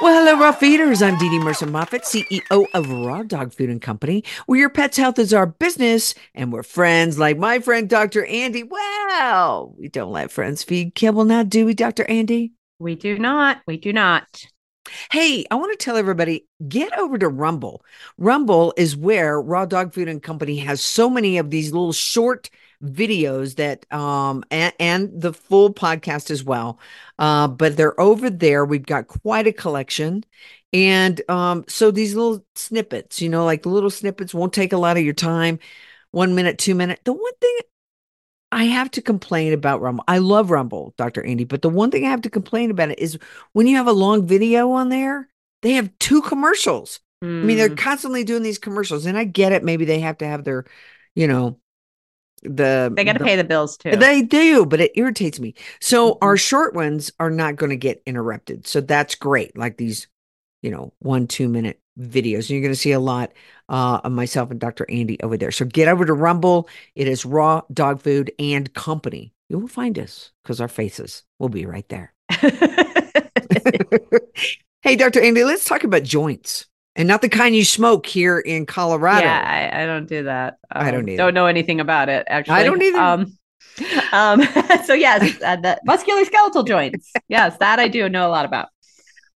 Well, hello, raw feeders. I'm Dee Dee Mercer Moffat, CEO of Raw Dog Food and Company, where your pet's health is our business, and we're friends like my friend Dr. Andi. Well, we don't let friends feed kibble now, do we, Dr. Andi? We do not. We do not. Hey, I want to tell everybody get over to Rumble. Rumble is where Raw Dog Food and Company has so many of these little short videos that um and, and the full podcast as well. Uh but they're over there. We've got quite a collection. And um so these little snippets you know like the little snippets won't take a lot of your time. One minute two minute. The one thing i have to complain about rumble i love rumble dr andi but the one thing i have to complain about it is when you have a long video on there they have two commercials. I mean they're Mm. constantly doing these commercials and i get it. Maybe they have to have their you know the They got to the- pay the bills too. they do, but it irritates me. So Mhm. our short ones are not going to get interrupted. So that's great. Like these, you know, one, two minute videos. And you're going to see a lot uh, of myself and Dr. Andi over there. So get over to Rumble. It is Raw Dog Food and Company. You will find us because our faces will be right there. hey, Dr. Andi, let's talk about joints and not the kind you smoke here in Colorado. yeah, I, I don't do that. I don't Um, either. Don't know anything about it. Actually, I don't either. Um, um, so yes, uh, the muscular skeletal joints. Yes, that I do know a lot about.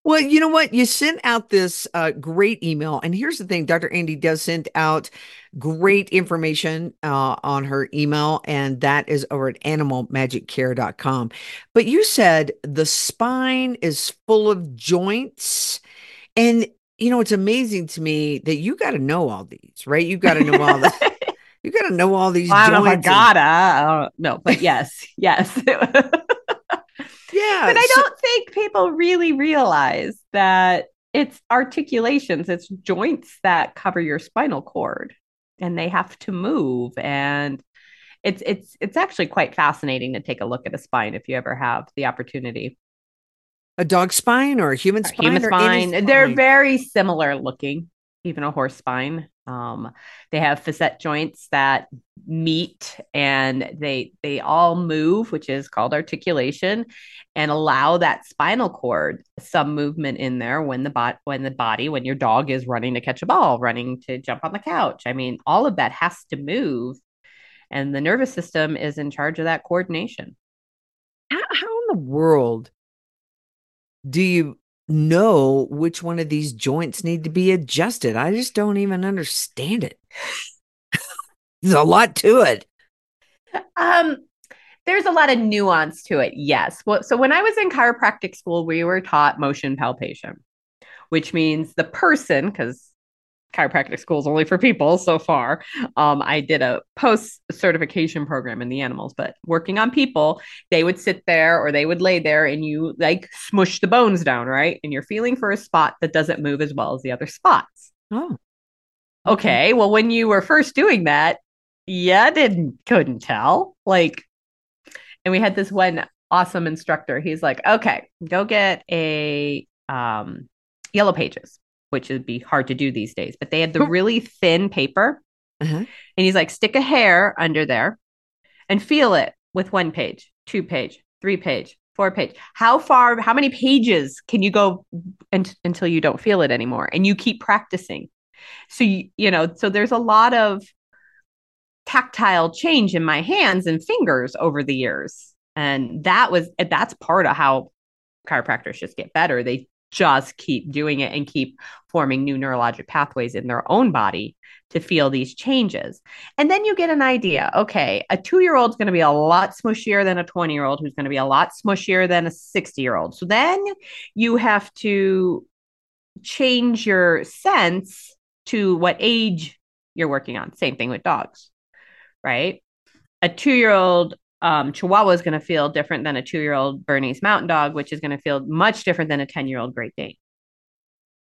Well, you know what? You sent out this uh, great email. And here's the thing Dr. Andi does send out great information uh, on her email, and that is over at animalmagiccare.com. But you said the spine is full of joints. And, you know, it's amazing to me that you got to know all these, right? You got to know all the. You got to know all these Well, I don't know if I gotta. I don't know, but yes, yes. Yeah, but. I so- don't think people really realize that it's articulations, it's joints that cover your spinal cord, and they have to move. And it's it's it's actually quite fascinating to take a look at a spine if you ever have the opportunity. A dog spine or a human Or spine? Human or any spine, they're very similar looking, even a horse spine. Um, they have facet joints that meet and they they all move, which is called articulation, and allow that spinal cord some movement in there when the bot when the body when your dog is running to catch a ball, running to jump on the couch. I mean, all of that has to move, and the nervous system is in charge of that coordination. how, how in the world do you know which one of these joints need to be adjusted? I just don't even understand it. There's a lot to it. Um, there's a lot of nuance to it. Yes. Well, so when I was in chiropractic school, we were taught motion palpation, which means the person, because chiropractic school is only for people so far. Um, I did a post certification program in the animals, but working on people, they would sit there or they would lay there and you like smush the bones down, right? And you're feeling for a spot that doesn't move as well as the other spots. Oh, Okay. Well, when you were first doing that, yeah, didn't couldn't tell. Like, and we had this one awesome instructor. He's like, okay, go get a um yellow pages, which would be hard to do these days, but they had the really thin paper. Uh-huh. And he's like, stick a hair under there and feel it with one page, two page, three page, four page. How far, how many pages can you go un- until you don't feel it anymore? And you keep practicing. So, you, you know, so there's a lot of tactile change in my hands and fingers over the years. And that was, that's part of how chiropractors just get better. They just keep doing it and keep forming new neurologic pathways in their own body to feel these changes. And then you get an idea okay, a two year old is going to be a lot smushier than a 20 year old, who's going to be a lot smushier than a 60 year old. So then you have to change your sense to what age you're working on. Same thing with dogs, right? A two year old um, Chihuahua is going to feel different than a two year old Bernese Mountain Dog, which is going to feel much different than a 10 year old Great Dane.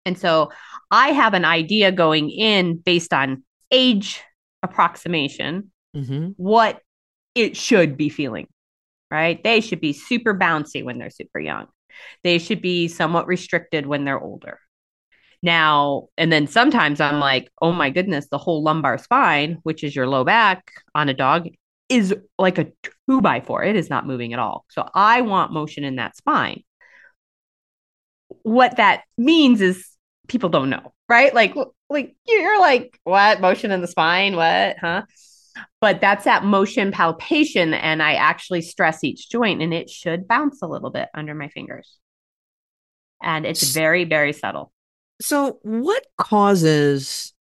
And so I have an idea going in based on age approximation, Mm-hmm. what it should be feeling, right? They should be super bouncy when they're super young. They should be somewhat restricted when they're older. Now, and then sometimes I'm like, oh my goodness, the whole lumbar spine, which is your low back on a dog, is like a two by four. It is not moving at all. So I want motion in that spine. What that means is people don't know, right? Like, like you're like, what motion in the spine? What? Huh? But that's that motion palpation. And I actually stress each joint and it should bounce a little bit under my fingers. And it's very, very subtle. So, what causes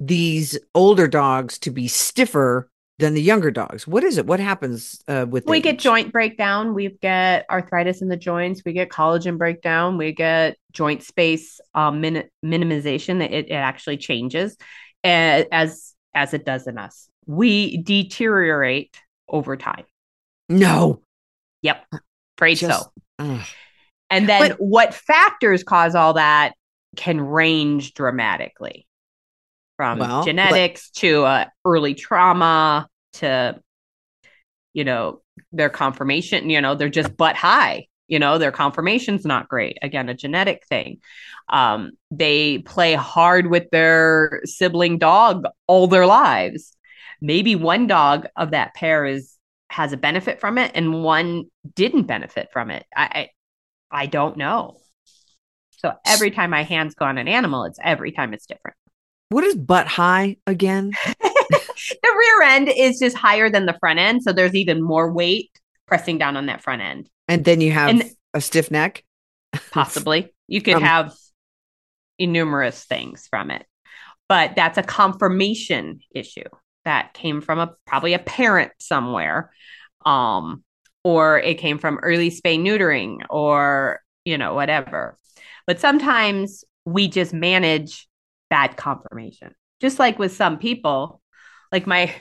these older dogs to be stiffer than the younger dogs? What is it? What happens uh, with we get age? joint breakdown we get arthritis in the joints we get collagen breakdown we get joint space um, min- minimization it, it actually changes as as it does in us we deteriorate over time No. yep afraid Just- so Ugh. and then But- what factors cause all that can range dramatically from Well, but- genetics to uh, early trauma to you know their confirmation you know they're just butt high you know their confirmation's not great. Again a genetic thing. Um, they play hard with their sibling dog all their lives. Maybe one dog of that pair is has a benefit from it and one didn't benefit from it. I i, I don't know. So every time my hands go on an animal it's every time it's different What is butt high again? the rear end is just higher than the front end so there's even more weight pressing down on that front end And then you have And- a stiff neck? possibly you could Um, have numerous things from it but that's a confirmation issue that came from a probably a parent somewhere um or it came from early spay neutering or you know whatever but sometimes we just manage bad confirmation. Just like with some people like my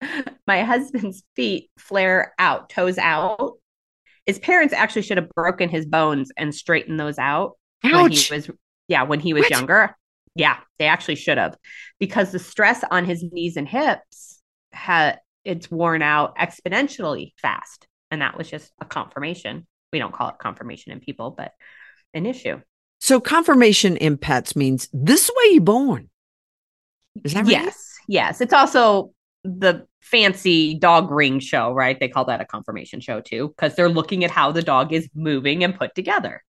my husband's feet flare out toes out. His parents actually should have broken his bones and straightened those out when he was yeah when he was What? younger. Yeah they actually should have. Because the stress on his knees and hips had it's worn out exponentially fast. And that was just a confirmation. We don't call it confirmation in people but an issue So confirmation in pets means this way you're born. Is that right? yes yes it's also the fancy dog ring show right they call that a confirmation show too because they're looking at how the dog is moving and put together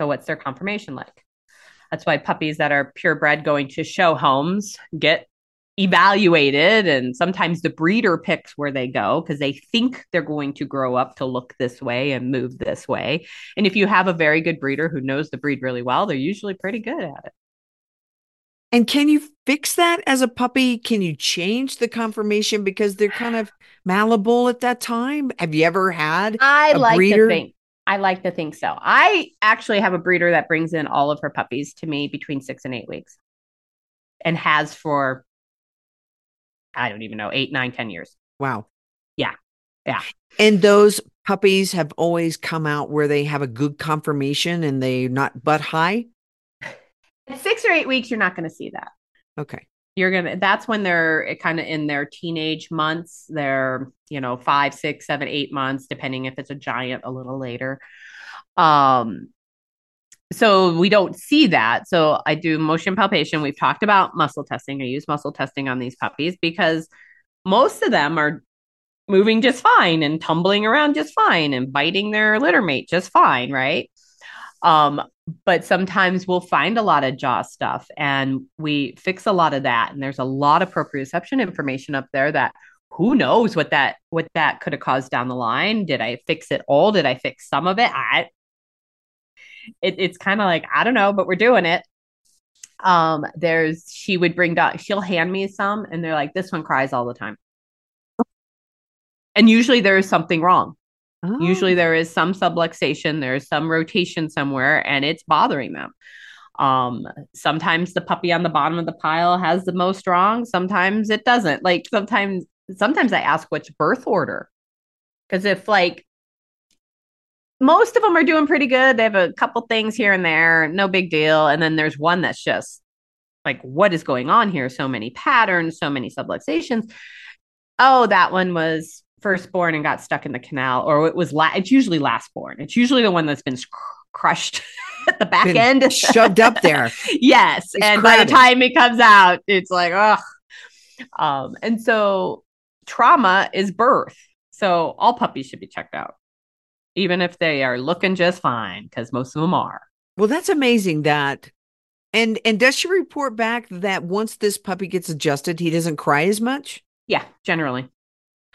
so what's their confirmation like that's why puppies that are purebred going to show homes get evaluated and sometimes the breeder picks where they go because they think they're going to grow up to look this way and move this way and if you have a very good breeder who knows the breed really well they're usually pretty good at it And can you fix that as a puppy? Can you change the confirmation because they're kind of malleable at that time? Have you ever had? I a like breeder? to think. I like to think so. I actually have a breeder that brings in all of her puppies to me between six and eight weeks, and has for I don't even know eight, nine, ten years. Wow. Yeah. Yeah. And those puppies have always come out where they have a good confirmation and they're not butt high. At six or eight weeks, you're not going to see that. Okay. You're gonna. That's when they're kind of in their teenage months. They're you know five, six, seven, eight months, depending if it's a giant, a little later. Um, so we don't see that. So I do motion palpation. We've talked about muscle testing. I use muscle testing on these puppies because most of them are moving just fine and tumbling around just fine and biting their litter mate just fine, right? Um, but sometimes we'll find a lot of jaw stuff and we fix a lot of that. And there's a lot of proprioception information up there that who knows what that what that could have caused down the line. Did I fix it all? Did I fix some of it? I it, it's kind of like I don't know, but we're doing it. Um, there's she would bring dog, she'll hand me some, and they're like, this one cries all the time. And usually there is something wrong. Oh. Usually there is some subluxation, there's some rotation somewhere, and it's bothering them. Um, sometimes the puppy on the bottom of the pile has the most wrong, sometimes it doesn't. Like sometimes sometimes I ask what's birth order. Because if like most of them are doing pretty good, they have a couple things here and there, no big deal. And then there's one that's just like, what is going on here? So many patterns, so many subluxations. Oh, that one was firstborn and got stuck in the canal, or it was la- it's usually lastborn. It's usually the one that's been cr- crushed at the back Been end, shoved up there. yes, It's and by the time it comes out, it's like ugh. Um, and so trauma is birth. So all puppies should be checked out, even if they are looking just fine, because most of them are. Well, that's amazing that and and does she report back that once this puppy gets adjusted, he doesn't cry as much? Yeah, generally.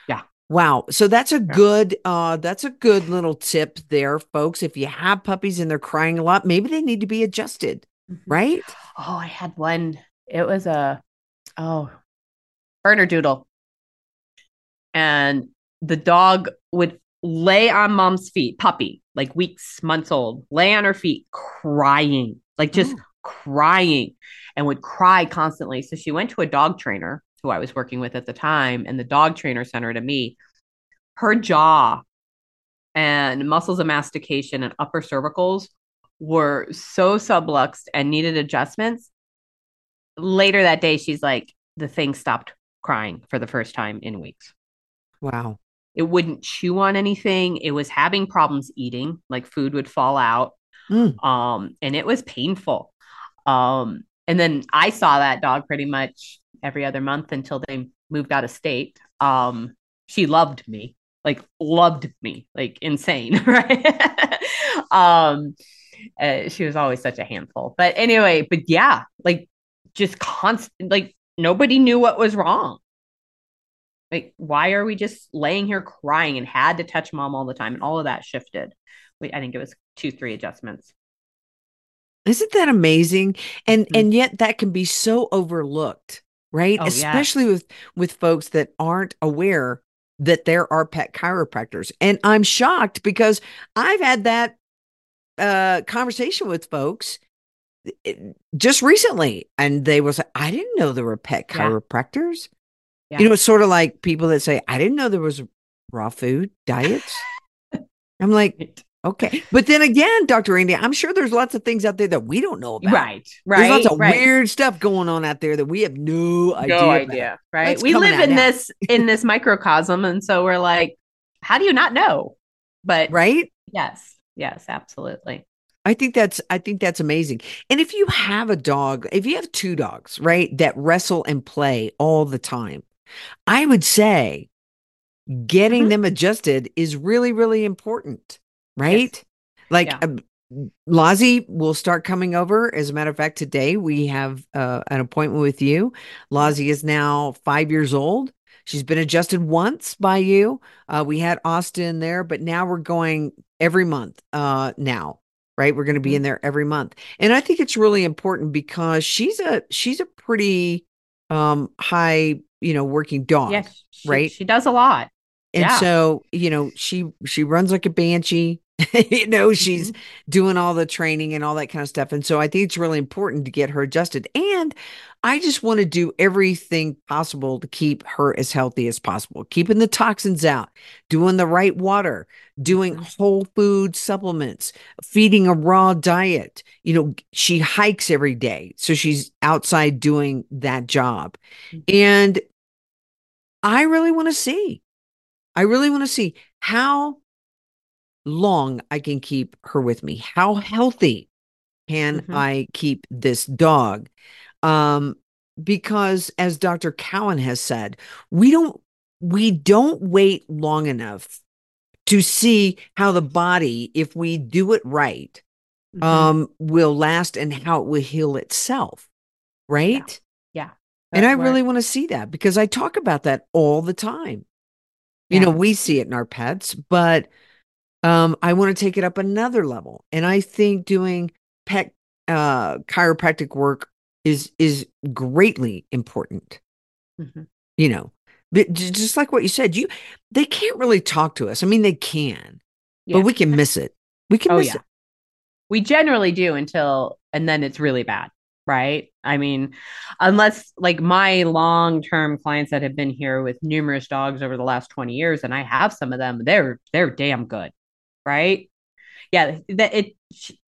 Yeah. Wow. So that's a good uh that's a good little tip there, folks. If you have puppies and they're crying a lot, maybe they need to be adjusted, right? Oh, I had one. It was a oh Bernedoodle. And the dog would lay on mom's feet, puppy, like weeks, months old, lay on her feet, crying, like just crying, and would cry constantly. So she went to a dog trainer who I was working with at the time, and the dog trainer sent her to me. Her jaw and muscles of mastication and upper cervicals were so subluxed and needed adjustments. Later that day, she's like, the thing stopped crying for the first time in weeks. Wow. It wouldn't chew on anything. It was having problems eating, like food would fall out. Mm. Um, and it was painful. Um, and then I saw that dog pretty much every other month until they moved out of state. Um, she loved me, like loved me, like insane, right? um, uh, she was always such a handful. But anyway, but yeah, like just constant, like nobody knew what was wrong. Like, why are we just laying here crying and had to touch mom all the time? And all of that shifted. Wait, I think it was two, three adjustments. Isn't that amazing? And Mhm. and yet that can be so overlooked, right? Oh, yeah. Especially with with folks that aren't aware that there are pet chiropractors. And I'm shocked because I've had that uh conversation with folks eh, just recently and they was like, I didn't know there were pet Yeah. chiropractors. Yeah. You know, it's sort of like people that say, I didn't know there was raw food diets. I'm like, okay. But then again, Dr. Andi, I'm sure there's lots of things out there that we don't know about. Right, right. There's lots of right. weird stuff going on out there that we have no idea. no about. idea, right? That's we live in now. this in this microcosm, and so we're like, how do you not know? But Right? yes, yes, absolutely. I think that's I think that's amazing. And if you have a dog, if you have two dogs, right, that wrestle and play all the time, I would say getting Mhm. them adjusted is really really important, right? Like Yeah. um, Lozzie will start coming over. As a matter of fact, today we have uh, an appointment with you. Lozzie is now five years old. She's been adjusted once by you. Uh, we had Austin there, but now we're going every month uh, now, right? We're going to be Mhm. in there every month, and I think it's really important because she's a she's a pretty um, high, you know, working dog. Yes, she, right? She does a lot. And Yeah. so, you know, she she runs like a banshee. you know, she's doing all the training and all that kind of stuff. And so I think it's really important to get her adjusted. And I just want to do everything possible to keep her as healthy as possible, keeping the toxins out, doing the right water, doing Mhm. whole food supplements, feeding a raw diet. You know, she hikes every day. So she's outside doing that job. Mhm. And I really want to see. I really want to see how long I can keep her with me. How healthy can Mhm. I keep this dog? Um, because as Dr. Cowan has said, we don't we don't wait long enough to see how the body, if we do it right, Mhm. um, will last and how it will heal itself. Right. yeah. And I really want to see that because I talk about that all the time. You know, we see it in our pets, but um, I want to take it up another level. And I think doing pet uh, chiropractic work is is greatly important. Mhm. You know, but just like what you said, you they can't really talk to us. I mean, they can, Yeah. but we can miss it. We can Oh, miss yeah. it. we generally do until and then it's really bad right? I mean, unless like my long term clients that have been here with numerous dogs over the last 20 years, and I have some of them, they're they're damn good, right? Yeah, that it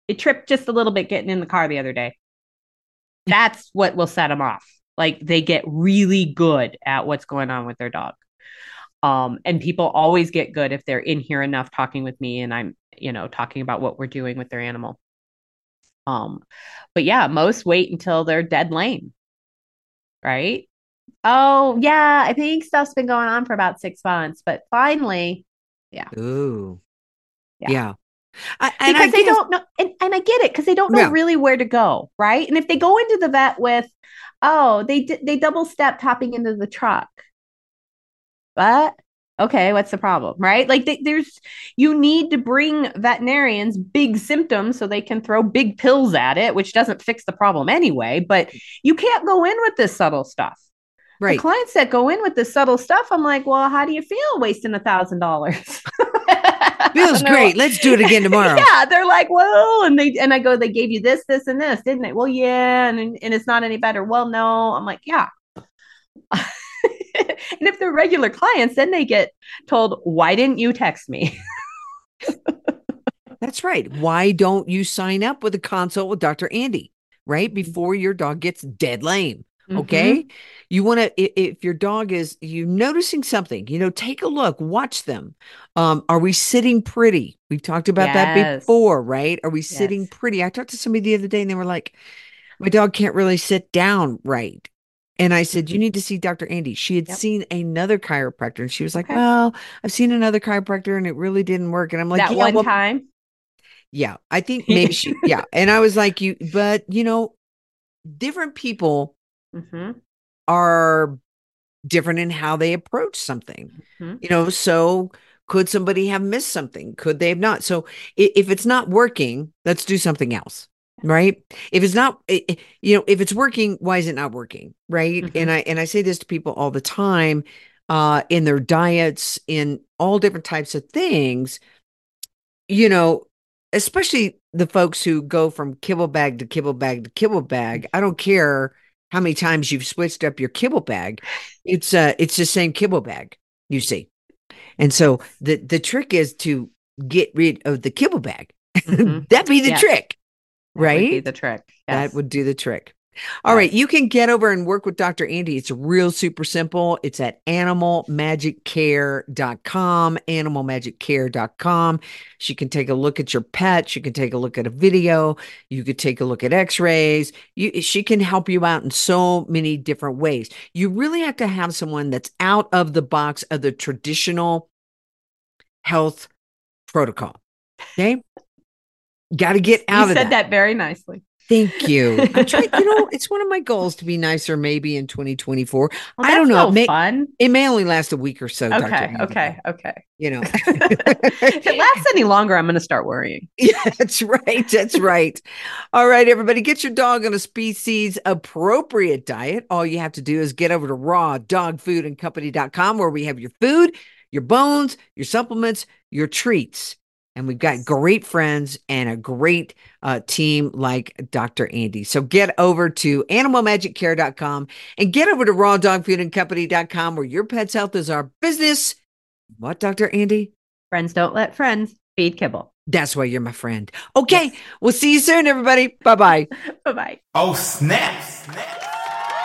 it tripped just a little bit getting in the car the other day. That's what will set them off. Like they get really good at what's going on with their dog. Um, and people always get good if they're in here enough talking with me and I'm, you know, talking about what we're doing with their animal. Um, but yeah, most wait until they're dead lame. Right? Oh, yeah, I think stuff's been going on for about six months, but finally, yeah. Ooh. Yeah. Yeah. I, because I they guess- don't know and, and i get it because they don't know Yeah. really where to go right? And if they go into the vet with oh they d- they double step topping into the truck. But okay what's the problem right? Like they, there's you need to bring veterinarians big symptoms so they can throw big pills at it which doesn't fix the problem anyway but you can't go in with this subtle stuff. Right. the clients that go in with this subtle stuff i'm like well how do you feel wasting a thousand dollars Feels great. Let's do it again tomorrow. yeah, they're like, well, and they and I go, they gave you this, this, and this, didn't they? Well, yeah, and and it's not any better. Well, no, I'm like, yeah. and if they're regular clients, then they get told, why didn't you text me? That's right. Why don't you sign up with a consult with Dr. Andi, right? Mm-hmm. Before your dog gets dead lame. Okay. You want to, if your dog is, you noticing something, you know, take a look, watch them. Um, are we sitting pretty? We've talked about that before, right? Are we sitting Yes. pretty? I talked to somebody the other day and they were like, my dog can't really sit down right. And I said, you need to see Dr. Andi. She had Mm-hmm. Yep. seen another chiropractor and she was like, Okay. well, I've seen another chiropractor and it really didn't work. And I'm like, that yeah, one well, time. yeah, I think maybe she, yeah. And I was like, you, but you know, different people hmm are different in how they approach something, Mhm. you know. So, could somebody have missed something? Could they have not? So, if it's not working, let's do something else, right? If it's not, you know, if it's working, why is it not working, right? Mhm. And I and I say this to people all the time, uh, in their diets, in all different types of things, you know, especially the folks who go from kibble bag to kibble bag to kibble bag. I don't care how many times you've switched up your kibble bag. It's uh it's the same kibble bag, you see. And so the the trick is to get rid of the kibble bag. Mhm. That'd be the Yes. trick. That would be Right? the trick. That would do the trick. All right, you can get over and work with Dr. Andi. It's real super simple. It's at animalmagiccare.com, animalmagiccare.com. She can take a look at your pet. She can take a look at a video. You could take a look at x-rays. You, she can help you out in so many different ways. You really have to have someone that's out of the box of the traditional health protocol. Okay? Got to get out of it. you of said that very nicely. Thank you. I try, you know, it's one of my goals to be nicer maybe in 2024. Well, I don't know. no It may, fun. it may only last a week or so. Dr. Okay, okay, okay. You know, if it lasts any longer, I'm going to start worrying. yeah, that's right. That's right. All right, everybody, get your dog on a species appropriate diet. All you have to do is get over to rawdogfoodandcompany.com where we have your food, your bones, your supplements, your treats. And we've got great friends and a great uh, team like Dr. Andi. So get over to animalmagiccare.com and get over to rawdogfoodandcompany.com where your pet's health is our business. What, Dr. Andi? Friends don't let friends feed kibble. That's why you're my friend. Okay, we'll see you soon, everybody. Bye bye. Bye bye. Oh, snap. Snap.